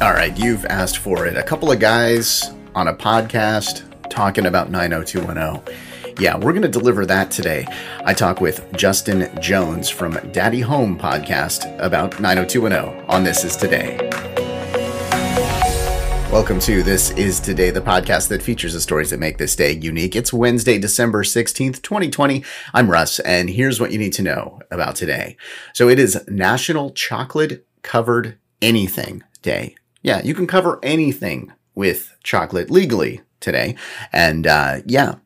All right, you've asked for it. A couple of guys on a podcast talking about 90210. Yeah, we're going to deliver that today. I talk with Justin Jones from Daddy Home podcast about 90210 on This Is Today. Welcome to This Is Today, the podcast that features the stories that make this day unique. It's Wednesday, December 16th, 2020. I'm Russ, and here's what you need to know about today. So it is National Chocolate Covered Anything Day. Yeah, you can cover anything with chocolate legally today. And uh, yeah,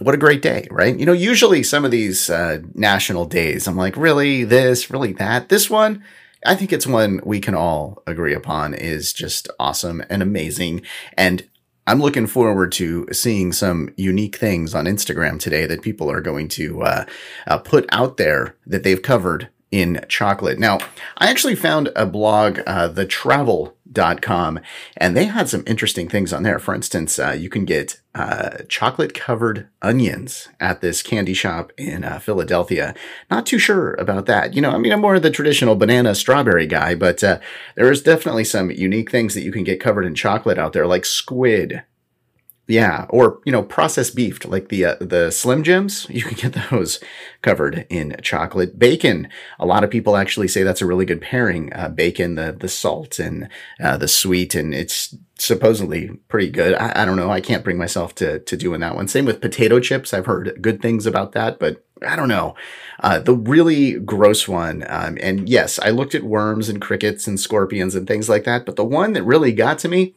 what a great day, right? You know, usually some of these uh, national days, I'm like, really this, really that. This one, I think it's one we can all agree upon is just awesome and amazing. And I'm looking forward to seeing some unique things on Instagram today that people are going to uh, uh, put out there that they've covered in chocolate. Now, I actually found a blog, uh, thetravel.com, and they had some interesting things on there. For instance, uh, you can get uh, chocolate covered onions at this candy shop in uh, Philadelphia. Not too sure about that. You know, I mean, I'm more of the traditional banana strawberry guy, but uh, there is definitely some unique things that you can get covered in chocolate out there, like squid yeah, or you know, processed beef like the uh, the Slim Jims. You can get those covered in chocolate. Bacon. A lot of people actually say that's a really good pairing. Uh, bacon, the the salt and uh, the sweet, and it's supposedly pretty good. I, I, don't know. I can't bring myself to to doing that one. Same with potato chips. I've heard good things about that, but I don't know. Uh, the really gross one, um, and yes, I looked at worms and crickets and scorpions and things like that, but the one that really got to me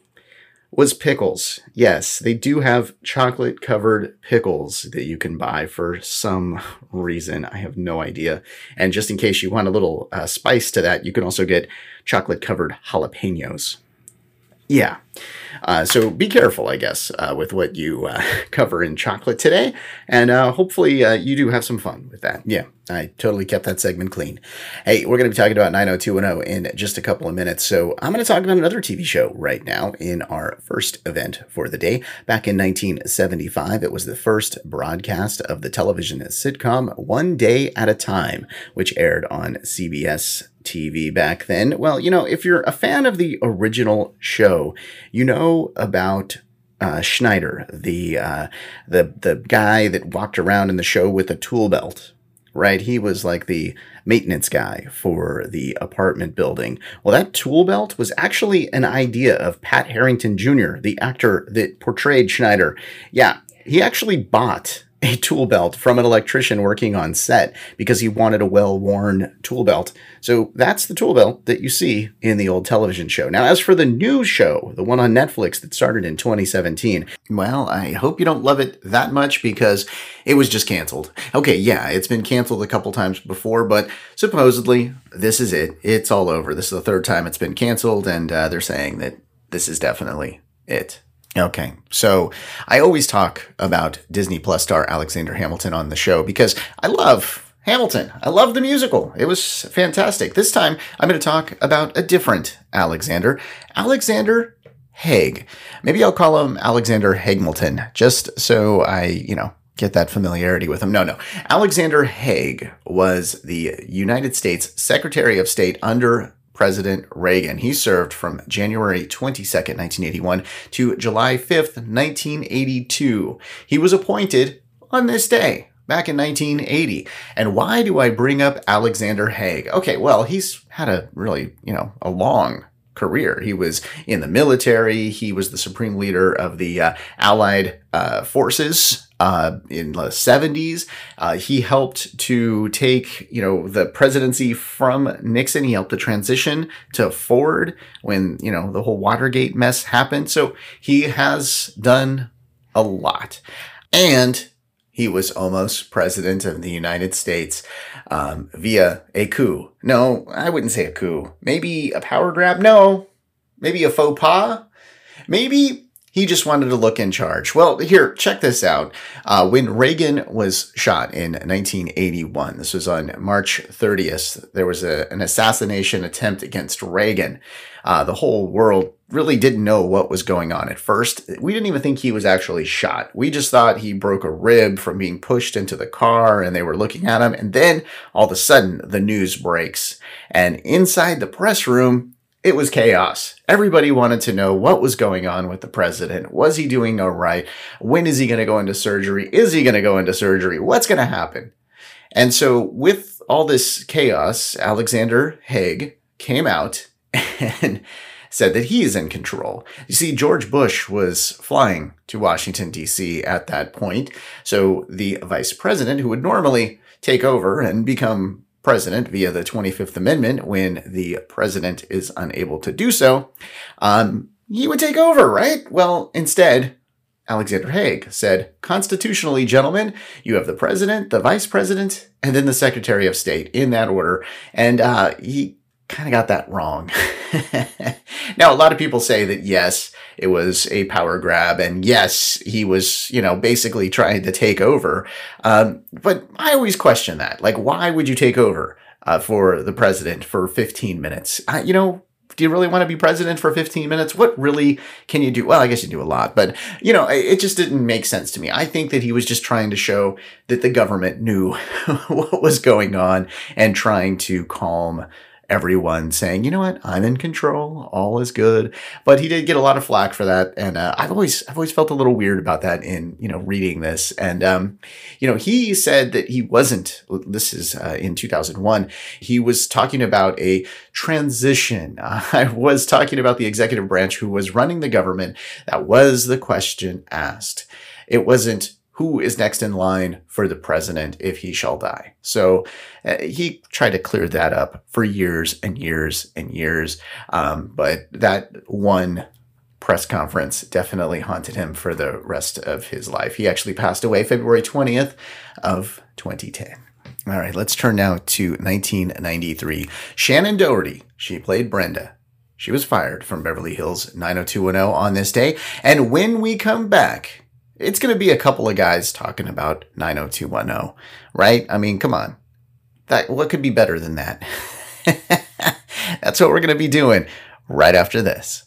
was pickles. Yes, they do have chocolate covered pickles that you can buy for some reason. I have no idea. And just in case you want a little uh, spice to that, you can also get chocolate covered jalapenos. Yeah. Uh, so be careful, I guess, uh, with what you uh, cover in chocolate today. And uh, hopefully uh, you do have some fun with that. Yeah, I totally kept that segment clean. Hey, we're going to be talking about 90210 in just a couple of minutes. So I'm going to talk about another TV show right now in our first event for the day. Back in 1975, it was the first broadcast of the television sitcom One Day at a Time, which aired on CBS TV back then. Well, you know, if you're a fan of the original show, you know about uh, Schneider, the uh, the the guy that walked around in the show with a tool belt, right? He was like the maintenance guy for the apartment building. Well, that tool belt was actually an idea of Pat Harrington Jr., the actor that portrayed Schneider. Yeah, he actually bought a tool belt from an electrician working on set because he wanted a well-worn tool belt. So that's the tool belt that you see in the old television show. Now, as for the new show, the one on Netflix that started in 2017, well, I hope you don't love it that much because it was just canceled. Okay, yeah, it's been canceled a couple times before, but supposedly this is it. It's all over. This is the third time it's been canceled, and uh, they're saying that this is definitely it. Okay. So I always talk about Disney Plus star Alexander Hamilton on the show because I love Hamilton. I love the musical. It was fantastic. This time I'm going to talk about a different Alexander, Alexander Haig. Maybe I'll call him Alexander Hamilton just so I, you know, get that familiarity with him. No, no. Alexander Haig was the United States Secretary of State under President Reagan. He served from January 22nd, 1981 to July 5th, 1982. He was appointed on this day back in 1980. And why do I bring up Alexander Haig? Okay, well, he's had a really, you know, a long career. He was in the military. He was the supreme leader of the uh, Allied uh, forces uh, in the 70s. Uh, he helped to take, you know, the presidency from Nixon. He helped the transition to Ford when, you know, the whole Watergate mess happened. So he has done a lot. And he was almost president of the United States um, via a coup. No, I wouldn't say a coup. Maybe a power grab? No. Maybe a faux pas? Maybe he just wanted to look in charge. Well, here, check this out. Uh, when Reagan was shot in 1981, this was on March 30th, there was a, an assassination attempt against Reagan. Uh, the whole world really didn't know what was going on at first. We didn't even think he was actually shot. We just thought he broke a rib from being pushed into the car and they were looking at him. And then all of a sudden, the news breaks. And inside the press room, it was chaos. Everybody wanted to know what was going on with the president. Was he doing all right? When is he going to go into surgery? Is he going to go into surgery? What's going to happen? And so, with all this chaos, Alexander Haig came out and said that he is in control. You see, George Bush was flying to Washington, D.C. at that point. So, the vice president, who would normally take over and become president via the 25th Amendment when the president is unable to do so, um, he would take over, right? Well, instead, Alexander Haig said, Constitutionally, gentlemen, you have the president, the vice president, and then the secretary of state in that order. And uh, he kind of got that wrong. now, a lot of people say that yes, it was a power grab, and yes, he was, you know, basically trying to take over. Um, but I always question that. Like, why would you take over uh, for the president for 15 minutes? You know, do you really want to be president for 15 minutes? What really can you do? Well, I guess you do a lot, but you know, it just didn't make sense to me. I think that he was just trying to show that the government knew what was going on and trying to calm everyone saying, you know what, I'm in control, all is good. But he did get a lot of flack for that, and uh, I've always I've always felt a little weird about that in you know reading this. And um, you know, he said that he wasn't. This is uh, in 2001. He was talking about a transition. I was talking about the executive branch who was running the government. That was the question asked. It wasn't who is next in line for the president if he shall die. So uh, he tried to clear that up for years and years and years. Um, but that one press conference definitely haunted him for the rest of his life. He actually passed away February 20th of 2010. All right, let's turn now to 1993. Shannen Doherty, she played Brenda. She was fired from Beverly Hills 90210 on this day. And when we come back, it's going to be a couple of guys talking about 90210, right? I mean, come on. That what could be better than that? That's what we're going to be doing right after this.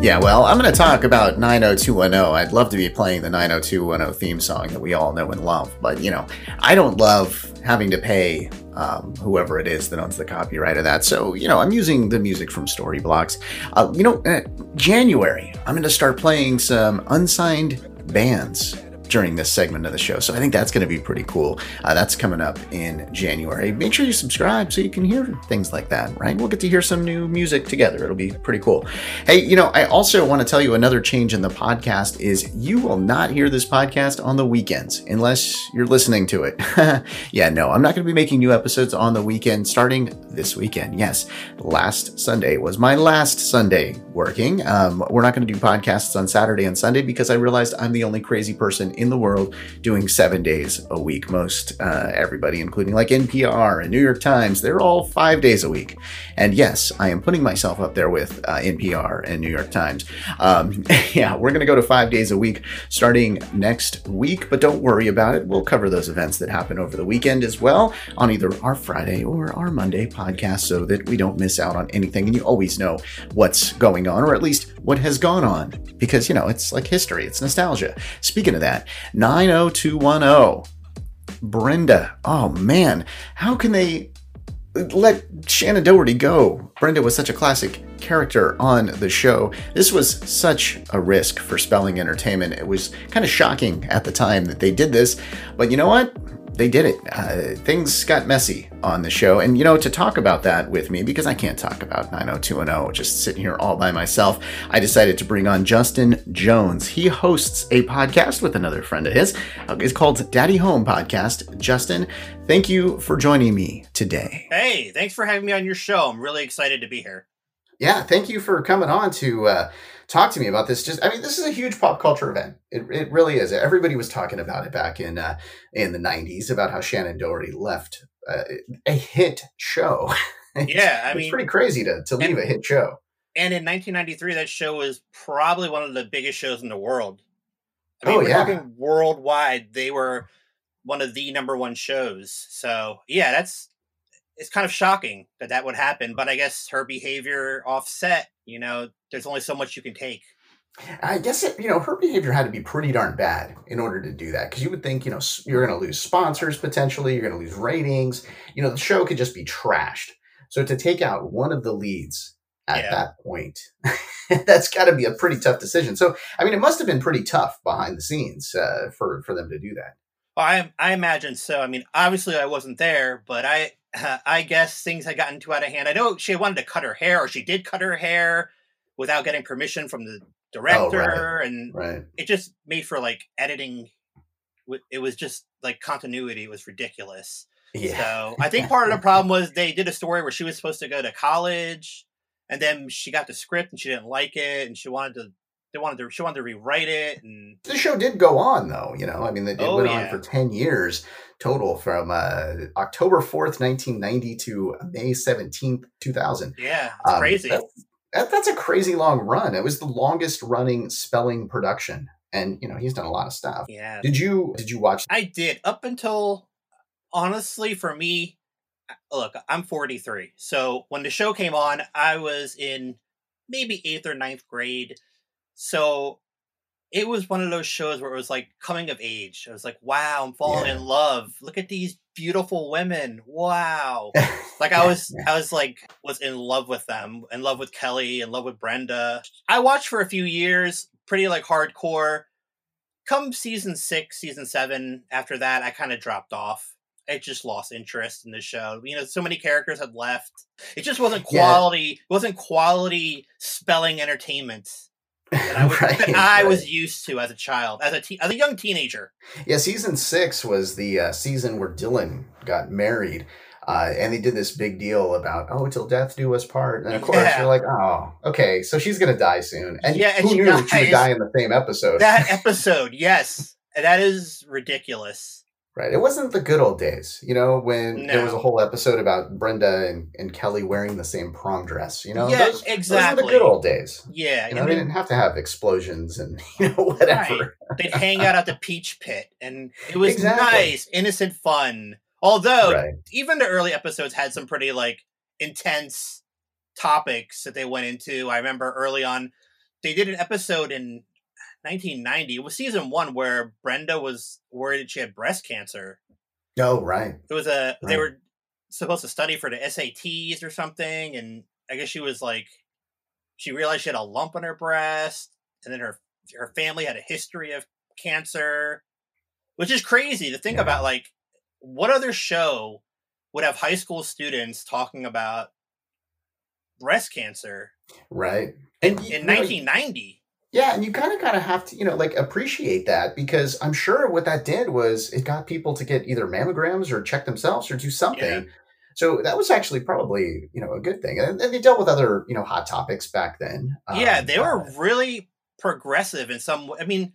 Yeah, well, I'm going to talk about 90210. I'd love to be playing the 90210 theme song that we all know and love, but you know, I don't love having to pay um, whoever it is that owns the copyright of that. So, you know, I'm using the music from Storyblocks. Uh, you know, uh, January, I'm going to start playing some unsigned bands during this segment of the show. So I think that's going to be pretty cool. Uh, that's coming up in January. Make sure you subscribe so you can hear things like that, right? We'll get to hear some new music together. It'll be pretty cool. Hey, you know, I also want to tell you another change in the podcast is you will not hear this podcast on the weekends unless you're listening to it. yeah, no, I'm not going to be making new episodes on the weekend starting this weekend. Yes, last Sunday was my last Sunday working. Um, we're not going to do podcasts on Saturday and Sunday because I realized I'm the only crazy person in the world doing seven days a week. Most uh, everybody, including like NPR and New York Times, they're all five days a week. And yes, I am putting myself up there with uh, NPR and New York Times. Um, yeah, we're going to go to five days a week starting next week, but don't worry about it. We'll cover those events that happen over the weekend as well on either our Friday or our Monday podcast so that we don't miss out on anything. And you always know what's going on, or at least what has gone on, because, you know, it's like history, it's nostalgia. Speaking of that, 90210. Brenda. Oh man, how can they let Shannen Doherty go? Brenda was such a classic character on the show. This was such a risk for Spelling Entertainment. It was kind of shocking at the time that they did this, but you know what? They did it. Uh, things got messy on the show. And, you know, to talk about that with me, because I can't talk about 90210 just sitting here all by myself, I decided to bring on Justin Jones. He hosts a podcast with another friend of his. Uh, it's called Daddy Home Podcast. Justin, thank you for joining me today. Hey, thanks for having me on your show. I'm really excited to be here. Yeah, thank you for coming on to uh, talk to me about this. Just, I mean, this is a huge pop culture event. It, it really is. Everybody was talking about it back in uh, in the '90s about how Shannen Doherty left uh, a hit show. Yeah, I mean, it's pretty crazy to to leave and, a hit show. And in 1993, that show was probably one of the biggest shows in the world. I mean, Oh, yeah. talking worldwide. They were one of the number one shows. So yeah, that's it's kind of shocking that that would happen. But I guess her behavior offset. You know, there's only so much you can take. I guess it, you know her behavior had to be pretty darn bad in order to do that because you would think you know you're going to lose sponsors potentially, you're going to lose ratings. You know the show could just be trashed. So to take out one of the leads at yeah. that point, that's got to be a pretty tough decision. So I mean, it must have been pretty tough behind the scenes uh, for for them to do that. Well, I I imagine so. I mean, obviously I wasn't there, but I uh, I guess things had gotten too out of hand. I know she wanted to cut her hair, or she did cut her hair without getting permission from the director, oh, right. and right. it just made for like editing. It was just like continuity was ridiculous. Yeah. So I think part of the problem was they did a story where she was supposed to go to college, and then she got the script and she didn't like it, and she wanted to. They wanted to. She wanted to rewrite it, and the show did go on though. You know, I mean, it, oh, went yeah. on for ten years total from uh, October fourth, nineteen ninety, to May seventeenth, two thousand. Yeah, it's um, crazy. That, that, that's a crazy long run. It was the longest running Spelling production, and you know he's done a lot of stuff. Yeah. Did you did you watch? I did up until honestly for me. Look, I'm 43, so when the show came on, I was in maybe eighth or ninth grade. So it was one of those shows where it was like coming of age. I was like, wow, I'm falling yeah. in love. Look at these beautiful women. Wow. like I was I was like was in love with them, in love with Kelly, in love with Brenda. I watched for a few years, pretty like hardcore. Come season six, season seven, after that, I kind of dropped off. I just lost interest in the show. You know, so many characters had left. It just wasn't quality. Yeah. It wasn't quality Spelling Entertainment that I, was, right, that I right. was used to as a child, as a te- as a young teenager. Yeah, season six was the uh, season where Dylan got married. Uh, and they did this big deal about oh till death do us part and of course yeah. you're like oh okay so she's gonna die soon and yeah and who knew dies. she would die in the same episode that episode yes that is ridiculous Right. It wasn't the good old days, you know, when no. there was a whole episode about Brenda and, and Kelly wearing the same prom dress, you know? Yeah, those, exactly. Those the good old days. Yeah. You know, I mean, they didn't have to have explosions and, you know, whatever. Right. They'd hang out at the peach pit and it was exactly. nice, innocent fun. Although, right. even the early episodes had some pretty, like, intense topics that they went into. I remember early on, they did an episode in 1990. It was season one where Brenda was worried she had breast cancer. Oh, right. It was a right. they were supposed to study for the SATs or something, and I guess she was like, she realized she had a lump on her breast, and then her her family had a history of cancer, which is crazy to think yeah. about. Like, what other show would have high school students talking about breast cancer? Right. And in, in 1990. Yeah, and you kind of kind of have to, you know, like appreciate that because I'm sure what that did was it got people to get either mammograms or check themselves or do something. Yeah. So that was actually probably, you know, a good thing. And, and they dealt with other, you know, hot topics back then. Yeah, um, they were uh, really progressive in some I mean,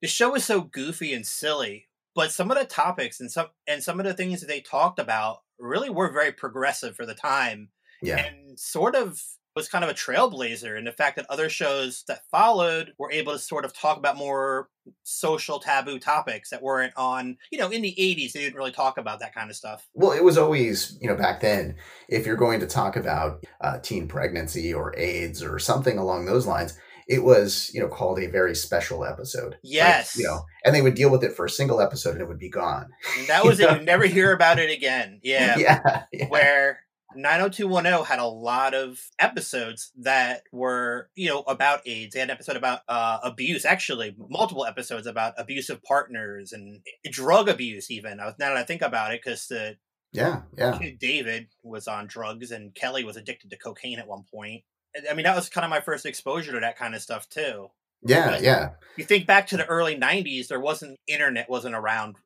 the show was so goofy and silly, but some of the topics and some and some of the things that they talked about really were very progressive for the time. Yeah. And sort of was kind of a trailblazer in the fact that other shows that followed were able to sort of talk about more social taboo topics that weren't on, you know, in the 80s, they didn't really talk about that kind of stuff. Well, it was always, you know, back then, if you're going to talk about uh, teen pregnancy or AIDS or something along those lines, it was, you know, called a very special episode. Yes. Like, you know, and they would deal with it for a single episode and it would be gone. And that was it. You never hear about it again. Yeah. Yeah. yeah. Where 90210 had a lot of episodes that were, you know, about AIDS. They had an episode about uh, abuse, actually, multiple episodes about abusive partners and drug abuse, even. Now that I think about it, because the yeah, yeah, David was on drugs and Kelly was addicted to cocaine at one point. I mean, that was kind of my first exposure to that kind of stuff too. Yeah, yeah. You think back to the early '90s, there wasn't internet wasn't around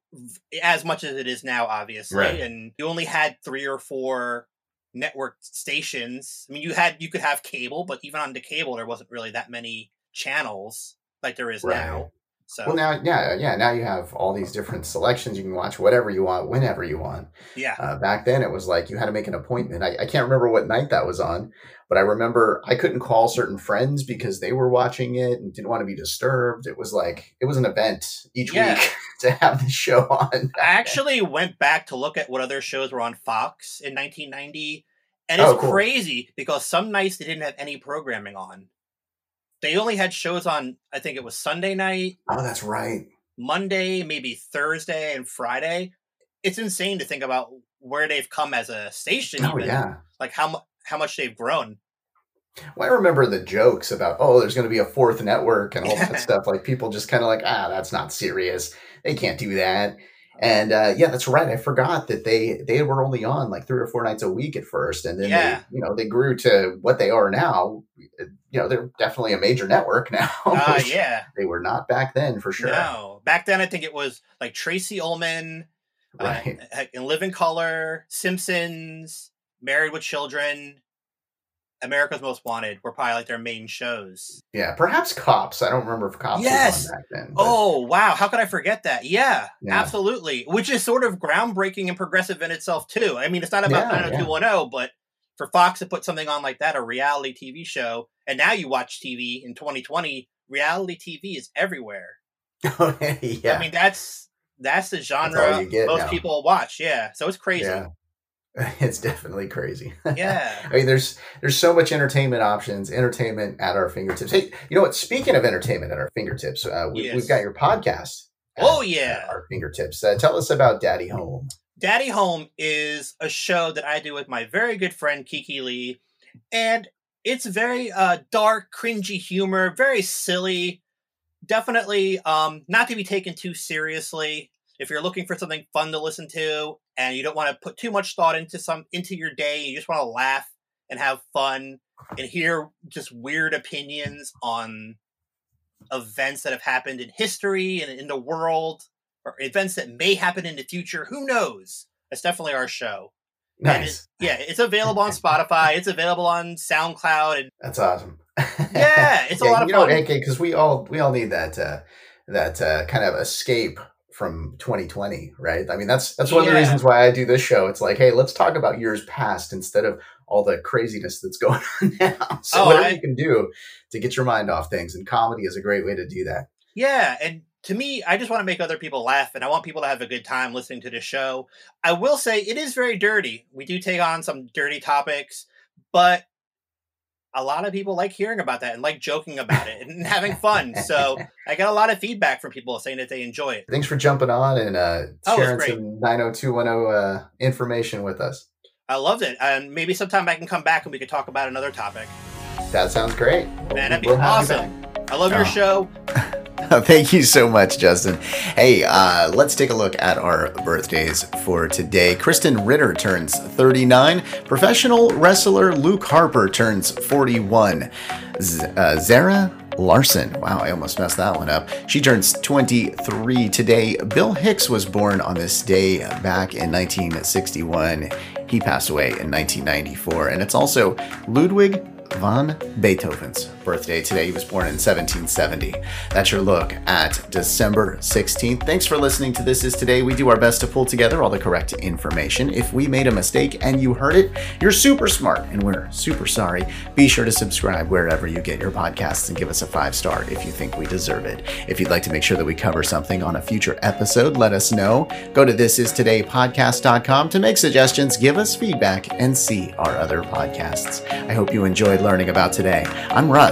as much as it is now, obviously, right. and you only had three or four network stations. I mean, you had you could have cable, but even on the cable, there wasn't really that many channels like there is right. now. So well, now yeah, yeah, now you have all these different selections. You can watch whatever you want, whenever you want. Yeah. Uh, back then, it was like you had to make an appointment. I, I can't remember what night that was on, but I remember I couldn't call certain friends because they were watching it and didn't want to be disturbed. It was like it was an event each yeah. week to have the show on. I actually went back to look at what other shows were on Fox in 1990, and it's oh, cool. crazy because some nights they didn't have any programming on. They only had shows on I think it was Sunday night, Oh, that's right. Monday, maybe Thursday and Friday. It's insane to think about where they've come as a station. Oh even. yeah. like how how much they've grown. Well, I remember the jokes about, oh, there's going to be a fourth network and all that stuff. Like people just kind of like, ah, that's not serious. They can't do that. And uh, yeah, that's right. I forgot that they they were only on like three or four nights a week at first, and then Yeah. they, you know, they grew to what they are now. You know, they're definitely a major network now. Uh, yeah, they were not back then for sure. no. Back then, I think it was like Tracey Ullman, uh, Right. in Live in Color, Simpsons, Married with Children, America's Most Wanted were probably like their main shows. Yeah, perhaps cops. I don't remember if cops Yes. was on back then. but- Oh wow, how could I forget that? Yeah, Yeah. absolutely. Which is sort of groundbreaking and progressive in itself too. I mean, it's not about Yeah, 90210, but for Fox to put something on like that, a reality TV show, and now you watch TV in 2020, reality TV is everywhere. Oh, yeah. I mean, that's that's the genre get most now. people watch. Yeah, so it's crazy. It's definitely crazy. Yeah. I mean, there's there's so much entertainment options, entertainment at our fingertips. Hey, you know what? Speaking of entertainment at our fingertips, uh, we, Yes. we've got your podcast. at- Oh, yeah. at our fingertips. Uh, tell us about Daddy Home. Daddy Home is a show that I do with my very good friend Kiki Lee, and it's very uh, dark, cringy humor, very silly. Definitely um, not to be taken too seriously. If you're looking for something fun to listen to and you don't want to put too much thought into some into your day, you just want to laugh and have fun and hear just weird opinions on events that have happened in history and in the world or events that may happen in the future. Who knows? That's definitely our show. Nice. it- yeah, it's available on Spotify. It's available on SoundCloud, and That's awesome. yeah, it's a lot of you know, fun. Because we all we all need that uh, that uh, kind of escape from 2020, right? I mean, that's that's one of the reasons why I do this show. It's like, hey, let's talk about years past instead of all the craziness that's going on now. So Oh, whatever I- you can do to get your mind off things, and comedy is a great way to do that. Yeah, and to me, I just want to make other people laugh, and I want people to have a good time listening to the show. I will say it is very dirty. We do take on some dirty topics, but a lot of people like hearing about that and like joking about it and having fun. So I got a lot of feedback from people saying that they enjoy it. Thanks for jumping on and uh, Oh, sharing great. some 90210 uh, information with us. I loved it, and maybe sometime I can come back and we could talk about another topic. That sounds great. Man, that'd be We'll awesome. I love Oh. your show. Thank you so much, Justin. Hey, uh, let's take a look at our birthdays for today. Krysten Ritter turns 39. Professional wrestler Luke Harper turns 41. Z- uh, Zara Larsson. Wow, I almost messed that one up. She turns 23 today. Bill Hicks was born on this day back in 1961. He passed away in 1994. And it's also Ludwig von Beethoven's birthday today. He was born in 1770. That's your look at December 16th. Thanks for listening to This Is Today. We do our best to pull together all the correct information. If we made a mistake and you heard it, you're super smart and we're super sorry. Be sure to subscribe wherever you get your podcasts and give us a five star if you think we deserve it. If you'd like to make sure that we cover something on a future episode, let us know. Go to thisistodaypodcast.com to make suggestions, give us feedback, and see our other podcasts. I hope you enjoyed learning about today. I'm Russ,